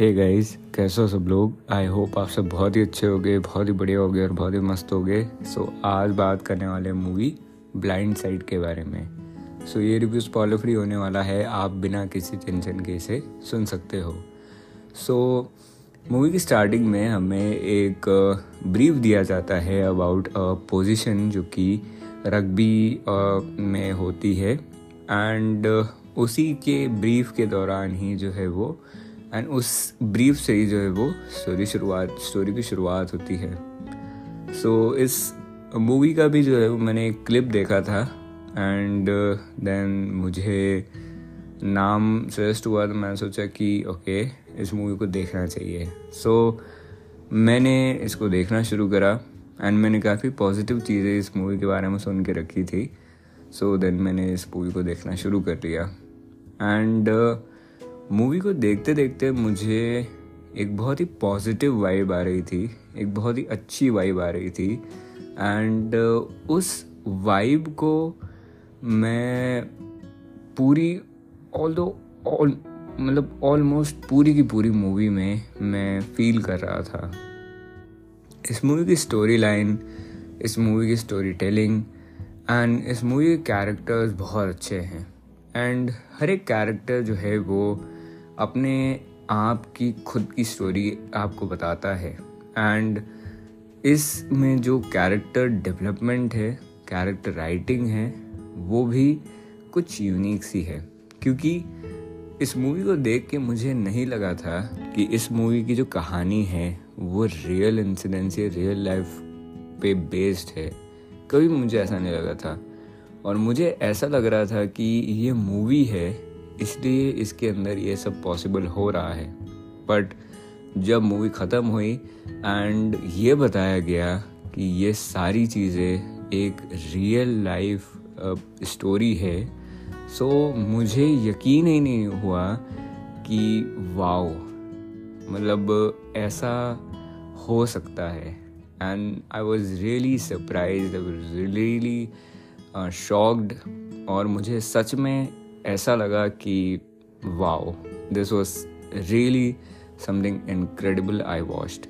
Hey guys कैसे हो सब लोग? आई होप आप सब बहुत ही अच्छे हो गए बहुत ही बढ़िया हो गए और बहुत ही मस्त हो गए सो so, आज बात करने वाले मूवी ब्लाइंड साइड के बारे में। सो so, ये रिव्यू स्पॉइलर फ्री होने वाला है आप बिना किसी टेंशन के इसे सुन सकते हो। सो so, मूवी की स्टार्टिंग में हमें एक ब्रीफ दिया जाता है अबाउट अ पोजीशन जो कि रग्बी में होती है। एंड उसी के ब्रीफ के दौरान ही जो है वो एंड उस ब्रीफ से ही जो है वो स्टोरी शुरुआत स्टोरी की शुरुआत होती है। सो so, इस मूवी का भी जो है वो मैंने एक क्लिप देखा था। एंड देन uh, मुझे नाम सजेस्ट हुआ तो मैंने सोचा कि ओके okay, इस मूवी को देखना चाहिए। सो so, मैंने इसको देखना शुरू करा। एंड मैंने काफ़ी पॉजिटिव चीज़ें इस मूवी के बारे में सुन के रखी थी। सो so, देन मैंने इस मूवी को देखना शुरू कर दिया। एंड मूवी को देखते देखते मुझे एक बहुत ही पॉजिटिव वाइब आ रही थी एक बहुत ही अच्छी वाइब आ रही थी। एंड uh, उस वाइब को मैं पूरी ऑल दो ऑल मतलब ऑलमोस्ट पूरी की पूरी मूवी में मैं फील कर रहा था। इस मूवी की स्टोरी लाइन इस मूवी की स्टोरी टेलिंग एंड इस मूवी के कैरेक्टर्स बहुत अच्छे हैं। एंड हर एक कैरेक्टर जो है वो अपने आप की खुद की स्टोरी आपको बताता है। एंड इसमें जो कैरेक्टर डेवलपमेंट है कैरेक्टर राइटिंग है, वो भी कुछ यूनिक सी है। क्योंकि इस मूवी को देख के मुझे नहीं लगा था कि इस मूवी की जो कहानी है, वो रियल इंसिडेंस या रियल लाइफ पे बेस्ड है। कभी मुझे ऐसा नहीं लगा था। और मुझे ऐसा लग रहा था कि ये मूवी है इसलिए इसके अंदर ये सब पॉसिबल हो रहा है। बट जब मूवी ख़त्म हुई एंड ये बताया गया कि ये सारी चीज़ें एक रियल लाइफ स्टोरी है सो so, मुझे यकीन ही नहीं हुआ कि वाओ मतलब ऐसा हो सकता है। And I was really surprise I was really shocked और मुझे सच में ऐसा लगा कि wow this was really something incredible I watched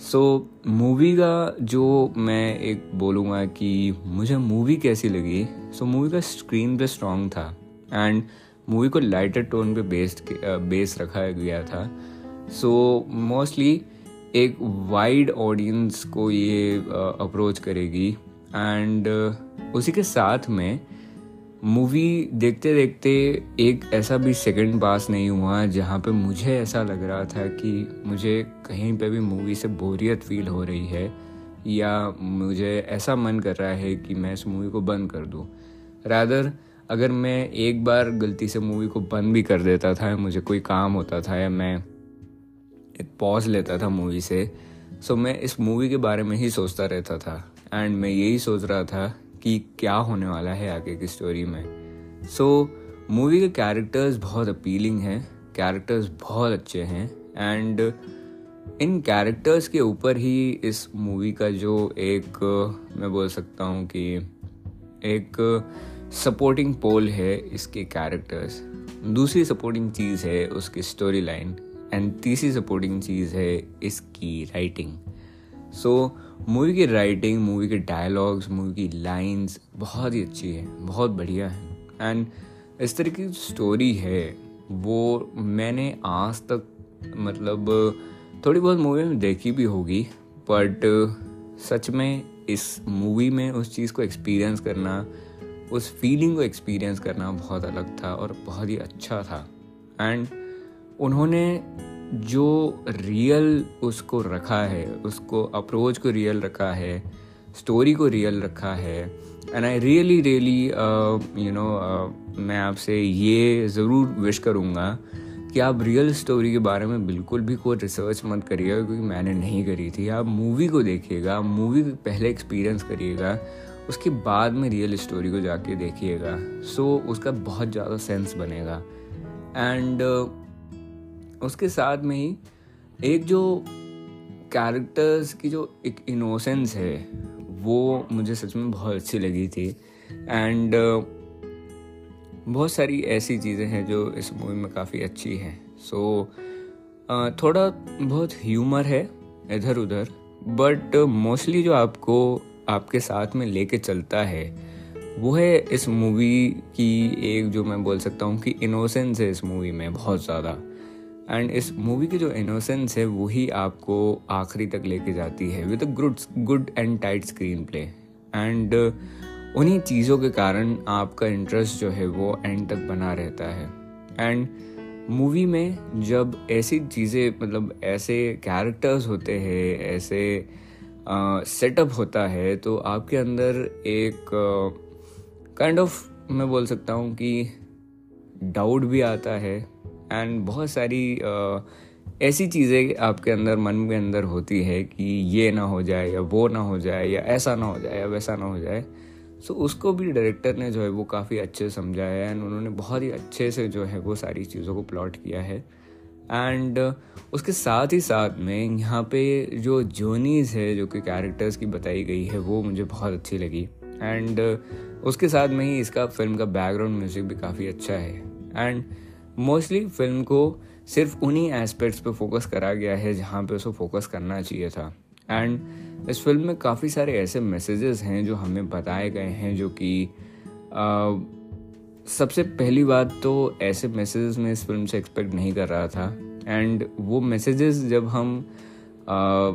so movie का जो मैं एक बोलूँगा कि मुझे मूवी कैसी लगी? सो so, मूवी का स्क्रीन पे स्ट्रॉन्ग था एंड मूवी को लाइटर टोन पे बेस्ड बेस रखा गया था। सो so, मोस्टली एक वाइड ऑडियंस को ये अप्रोच uh, करेगी एंड uh, उसी के साथ में मूवी देखते देखते एक ऐसा भी सेकंड पास नहीं हुआ जहाँ पे मुझे ऐसा लग रहा था कि मुझे कहीं पे भी मूवी से बोरियत फील हो रही है या मुझे ऐसा मन कर रहा है कि मैं इस मूवी को बंद कर दूँ। रादर अगर मैं एक बार गलती से मूवी को बंद भी कर देता था, मुझे कोई काम होता था या मैं एक पॉज लेता था मूवी से सो मैं इस मूवी के बारे में ही सोचता रहता था। एंड मैं यही सोच रहा था कि क्या होने वाला है आगे की स्टोरी में। सो मूवी के कैरेक्टर्स बहुत अपीलिंग हैं कैरेक्टर्स बहुत अच्छे हैं एंड इन कैरेक्टर्स के ऊपर ही इस मूवी का जो एक मैं बोल सकता हूँ कि एक सपोर्टिंग पोल है इसके कैरेक्टर्स दूसरी सपोर्टिंग चीज़ है उसकी स्टोरी लाइन एंड तीसरी सपोर्टिंग चीज़ है इसकी राइटिंग सो so, मूवी की राइटिंग मूवी के डायलॉग्स मूवी की लाइंस बहुत ही अच्छी है, बहुत बढ़िया है। एंड इस तरह की स्टोरी है, वो मैंने आज तक मतलब थोड़ी बहुत मूवी में देखी भी होगी बट सच में इस मूवी में उस चीज़ को एक्सपीरियंस करना, उस फीलिंग को एक्सपीरियंस करना बहुत अलग था और बहुत ही अच्छा था। एंड उन्होंने जो रियल उसको रखा है उसको अप्रोच को रियल रखा है स्टोरी को रियल रखा है and I really really you know मैं आपसे ये ज़रूर विश करूँगा कि आप रियल स्टोरी के बारे में बिल्कुल भी कोई रिसर्च मत करिएगा क्योंकि मैंने नहीं करी थी। आप मूवी को देखिएगा मूवी को पहले एक्सपीरियंस करिएगा उसके बाद में रियल स्टोरी को जाके देखिएगा। सो so, उसका बहुत ज़्यादा सेंस बनेगा। एंड uh, उसके साथ में ही एक जो कैरेक्टर्स की जो एक इनोसेंस है वो मुझे सच में बहुत अच्छी लगी थी। एंड uh, बहुत सारी ऐसी चीज़ें हैं जो इस मूवी में काफ़ी अच्छी हैं। सो so, थोड़ा बहुत ह्यूमर है इधर उधर बट मोस्टली जो आपको आपके साथ में लेके चलता है वो है इस मूवी की एक जो मैं बोल सकता हूँ कि इनोसेंस है इस मूवी में बहुत ज़्यादा। एंड इस मूवी की जो इनोसेंस है वही आपको आखिरी तक लेके जाती है with a good good and tight screenplay and उन्हीं चीज़ों के कारण आपका इंटरेस्ट जो है वो एंड तक बना रहता है. एंड मूवी में जब ऐसी चीज़ें मतलब ऐसे कैरेक्टर्स होते हैं ऐसे सेटअप होता है तो आपके अंदर एक kind uh, of kind of, मैं बोल सकता हूँ कि डाउट भी आता है एंड बहुत सारी ऐसी चीज़ें आपके अंदर मन के अंदर होती है कि ये ना हो जाए या वो ना हो जाए या ऐसा ना हो जाए या वैसा ना हो जाए। सो so, उसको भी डायरेक्टर ने जो है वो काफ़ी अच्छे से समझा है एंड उन्होंने बहुत ही अच्छे से जो है वो सारी चीज़ों को प्लॉट किया है। एंड उसके साथ ही साथ में यहाँ पे जो जोनीज है जो कि कैरेक्टर्स की बताई गई है वो मुझे बहुत अच्छी लगी। एंड उसके साथ में ही इसका फ़िल्म का बैकग्राउंड म्यूज़िक भी काफ़ी अच्छा है। एंड मोस्टली फ़िल्म को सिर्फ़ उन्हीं एस्पेक्ट्स पे फोकस करा गया है जहाँ पे उसको फोकस करना चाहिए था। एंड इस फ़िल्म में काफ़ी सारे ऐसे मैसेजेस हैं जो हमें बताए गए हैं जो कि सबसे पहली बात तो ऐसे मैसेजेस मैं इस फ़िल्म से एक्सपेक्ट नहीं कर रहा था। एंड वो मैसेजेस जब हम आ,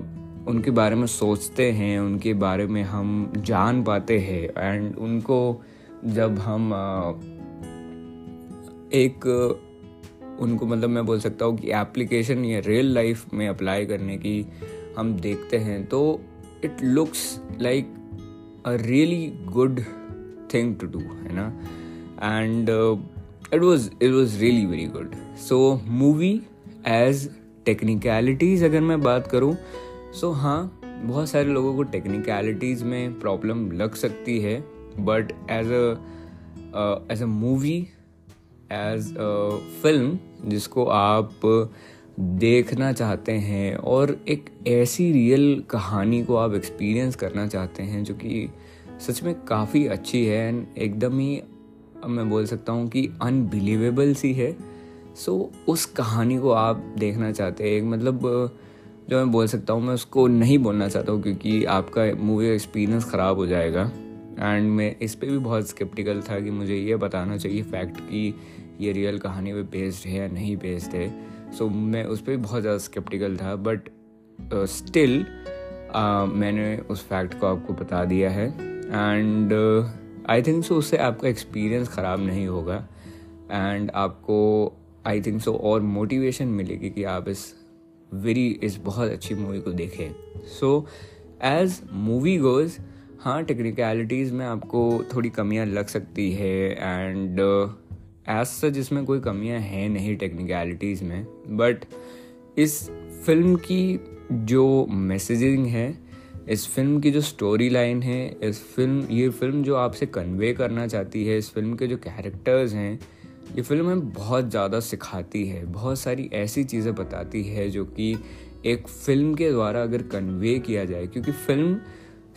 उनके बारे में सोचते हैं उनके बारे में हम जान पाते हैं एंड उनको जब हम आ, एक उनको मतलब मैं बोल सकता हूँ कि एप्लीकेशन या रियल लाइफ में अप्लाई करने की हम देखते हैं तो it looks like a really good thing to do है ना? And it was it was really very good so movie as technicalities अगर मैं बात करूँ सो so, हाँ बहुत सारे लोगों को टेक्निकलिटीज़ में प्रॉब्लम लग सकती है but as a as a movie as film जिसको आप देखना चाहते हैं और एक ऐसी रियल कहानी को आप एक्सपीरियंस करना चाहते हैं जो कि सच में काफ़ी अच्छी है एंड एकदम ही मैं बोल सकता हूँ कि अनबिलीवेबल सी है। सो उस कहानी को आप देखना चाहते हैं, एक मतलब जो मैं बोल सकता हूँ, मैं उसको नहीं बोलना चाहता हूँ क्योंकि आपका मूवी एक्सपीरियंस ख़राब हो जाएगा। एंड मैं इस पर भी बहुत स्केप्टिकल था कि मुझे ये बताना चाहिए फैक्ट कि ये रियल कहानी पे बेस्ड है या नहीं बेस्ड है? सो so, मैं उस पर बहुत ज़्यादा स्केप्टिकल था बट स्टिल uh, uh, मैंने उस फैक्ट को आपको बता दिया है। एंड आई थिंक सो उससे आपका एक्सपीरियंस ख़राब नहीं होगा। एंड आपको आई थिंक सो और मोटिवेशन मिलेगी कि आप इस वेरी इस बहुत अच्छी मूवी को देखें। सो एज मूवी गोज़ हाँ टेक्निकलिटीज़ में आपको थोड़ी कमियाँ लग सकती है। एंड एज सच इसमें कोई कमियाँ हैं नहीं टेक्निकलिटीज़ में बट इस फ़िल्म की जो मैसेजिंग है, इस फ़िल्म की जो स्टोरी लाइन है, इस फ़िल्म ये फ़िल्म जो आपसे कन्वे करना चाहती है, इस फ़िल्म के जो कैरेक्टर्स हैं, ये फ़िल्म हमें बहुत ज़्यादा सिखाती है, बहुत सारी ऐसी चीज़ें बताती है जो कि एक फ़िल्म के द्वारा अगर कन्वे किया जाए, क्योंकि फ़िल्म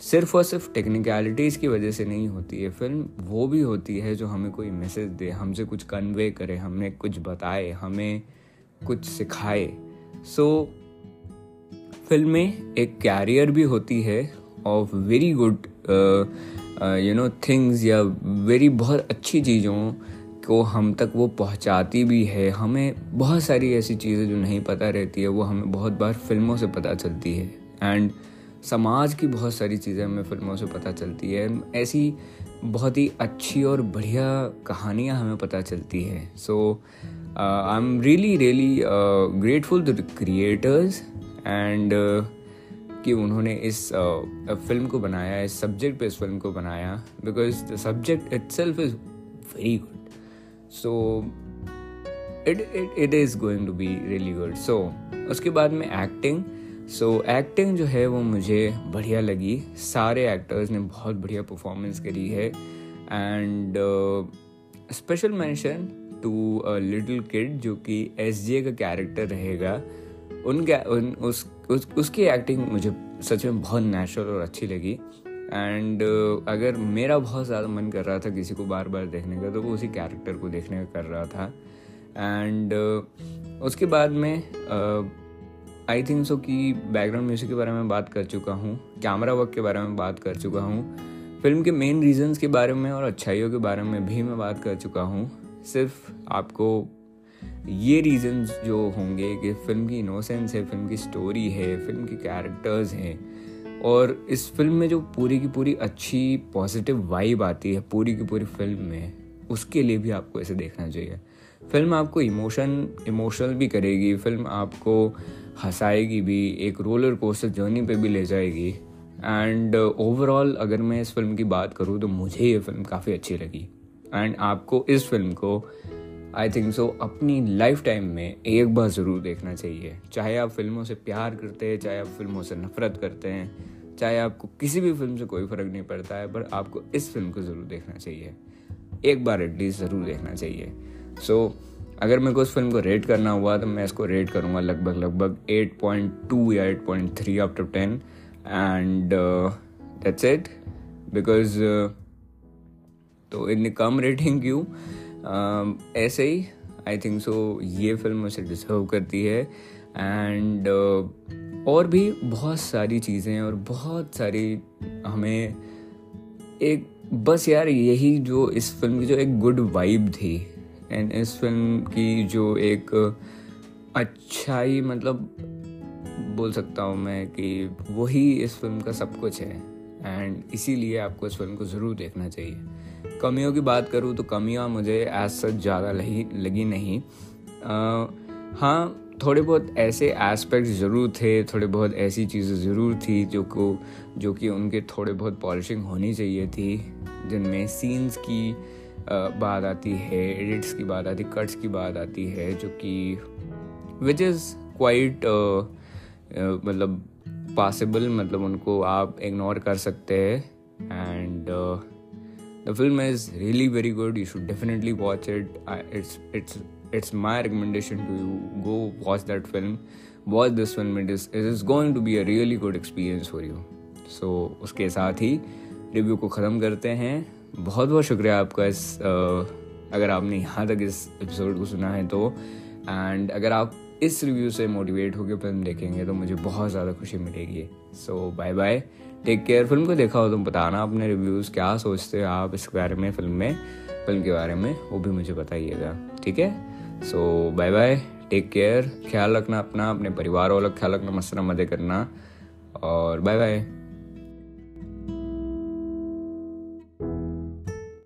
सिर्फ़ और सिर्फ़ टेक्निकलिटीज़ की वजह से नहीं होती है फ़िल्म वो भी होती है जो हमें कोई मैसेज दे हमसे कुछ कन्वे करे हमें कुछ बताए हमें कुछ सिखाए। सो so, फ़िल्म में एक कैरियर भी होती है of very good you know things या वेरी बहुत अच्छी चीज़ों को हम तक वो पहुंचाती भी है। हमें बहुत सारी ऐसी चीज़ें जो नहीं पता रहती है वो हमें बहुत बार फ़िल्मों से पता चलती है। एंड समाज की बहुत सारी चीज़ें हमें फ़िल्मों से पता चलती है। ऐसी बहुत ही अच्छी और बढ़िया कहानियाँ हमें पता चलती है। So I am really really grateful to creators and कि उन्होंने इस uh, फ़िल्म को बनाया इस सब्जेक्ट पे इस फ़िल्म को बनाया because the subject itself is very good so it it it is going to be really good so उसके बाद में एक्टिंग सो so, एक्टिंग जो है वो मुझे बढ़िया लगी। सारे एक्टर्स ने बहुत बढ़िया परफॉर्मेंस करी है। And special mention to little kid जो कि एस जे का कैरेक्टर रहेगा। उन, उन उस, उस उसकी एक्टिंग मुझे सच में बहुत नेचुरल और अच्छी लगी। एंड uh, अगर मेरा बहुत ज़्यादा मन कर रहा था किसी को बार बार देखने का तो वो उसी कैरेक्टर को देखने का कर रहा था। एंड uh, उसके बाद में आई थिंक सो कि बैकग्राउंड म्यूज़िक के बारे में बात कर चुका हूँ, कैमरा वर्क के बारे में बात कर चुका हूँ, फ़िल्म के मेन रीजंस के बारे में और अच्छाइयों के बारे में भी मैं बात कर चुका हूँ। सिर्फ़ आपको ये रीजंस जो होंगे कि फ़िल्म की इनोसेंस है, फ़िल्म की स्टोरी है, फ़िल्म के कैरेक्टर्स हैं और इस फ़िल्म में जो पूरी की पूरी अच्छी पॉजिटिव वाइब आती है, पूरी की पूरी फ़िल्म में, उसके लिए भी आपको इसे देखना चाहिए। फ़िल्म आपको इमोशन इमोशनल भी करेगी, फ़िल्म आपको हंसाएगी भी एक रोलर कोस्टर जर्नी पे भी ले जाएगी। एंड ओवरऑल uh, अगर मैं इस फ़िल्म की बात करूँ तो मुझे ये फ़िल्म काफ़ी अच्छी लगी। एंड आपको इस फ़िल्म को आई थिंक सो अपनी लाइफ टाइम में एक बार ज़रूर देखना चाहिए। चाहे आप फ़िल्मों से प्यार करते हैं चाहे आप फ़िल्मों से नफरत करते हैं चाहे आपको किसी भी फ़िल्म से कोई फ़र्क नहीं पड़ता है पर आपको इस फ़िल्म को ज़रूर देखना चाहिए। एक बार एटलीस्ट ज़रूर देखना चाहिए। सो so, अगर मेरे को उस फ़िल्म को रेट करना हुआ तो मैं इसको रेट करूँगा लगभग लगभग 8.2 या 8.3 out of 10 and that's it because तो इतनी कम रेटिंग क्यों? Uh, ऐसे ही आई थिंक सो ये फ़िल्म उसे डिजर्व करती है. एंड uh, और भी बहुत सारी चीज़ें और बहुत सारी हमें एक बस यार यही जो इस फ़िल्म की जो एक गुड वाइब थी। एंड इस फ़िल्म की जो एक अच्छाई मतलब बोल सकता हूँ मैं कि वही इस फ़िल्म का सब कुछ है। एंड इसीलिए आपको इस फ़िल्म को ज़रूर देखना चाहिए। कमियों की बात करूँ तो कमियाँ मुझे एज सच ज़्यादा लगी नहीं। आ, हाँ थोड़े बहुत ऐसे एस्पेक्ट्स ज़रूर थे थोड़े बहुत ऐसी चीज़ें ज़रूर थी जो को जो कि उनके थोड़े बहुत पॉलिशिंग होनी चाहिए थी जिनमें सीन्स की बात आती है एडिट्स की बात आती है कट्स की बात आती है, जो कि विच इज़ क्वाइट मतलब पॉसिबल मतलब उनको आप इग्नोर कर सकते हैं and the film is really very good you should definitely watch it it's it's it's my recommendation to you go watch that film watch this film it is it is going to be a really good experience for you so उसके साथ ही review को ख़त्म करते हैं। बहुत बहुत शुक्रिया आपका इस अगर आपने यहाँ तक इस एपिसोड को सुना है तो। एंड अगर आप इस रिव्यू से मोटिवेट होकर फ़िल्म देखेंगे तो मुझे बहुत ज़्यादा खुशी मिलेगी। So bye bye take care film को देखा हो तो बताना अपने रिव्यूज़ क्या सोचते हो आप इसके बारे में फ़िल्म में, फ़िल्म के बारे में, वो भी मुझे बताइएगा। ठीक है? So bye bye take care ख्याल रखना अपना, अपने परिवार वालों का ख्याल रखना मसरा मदे करना। और बाय बाय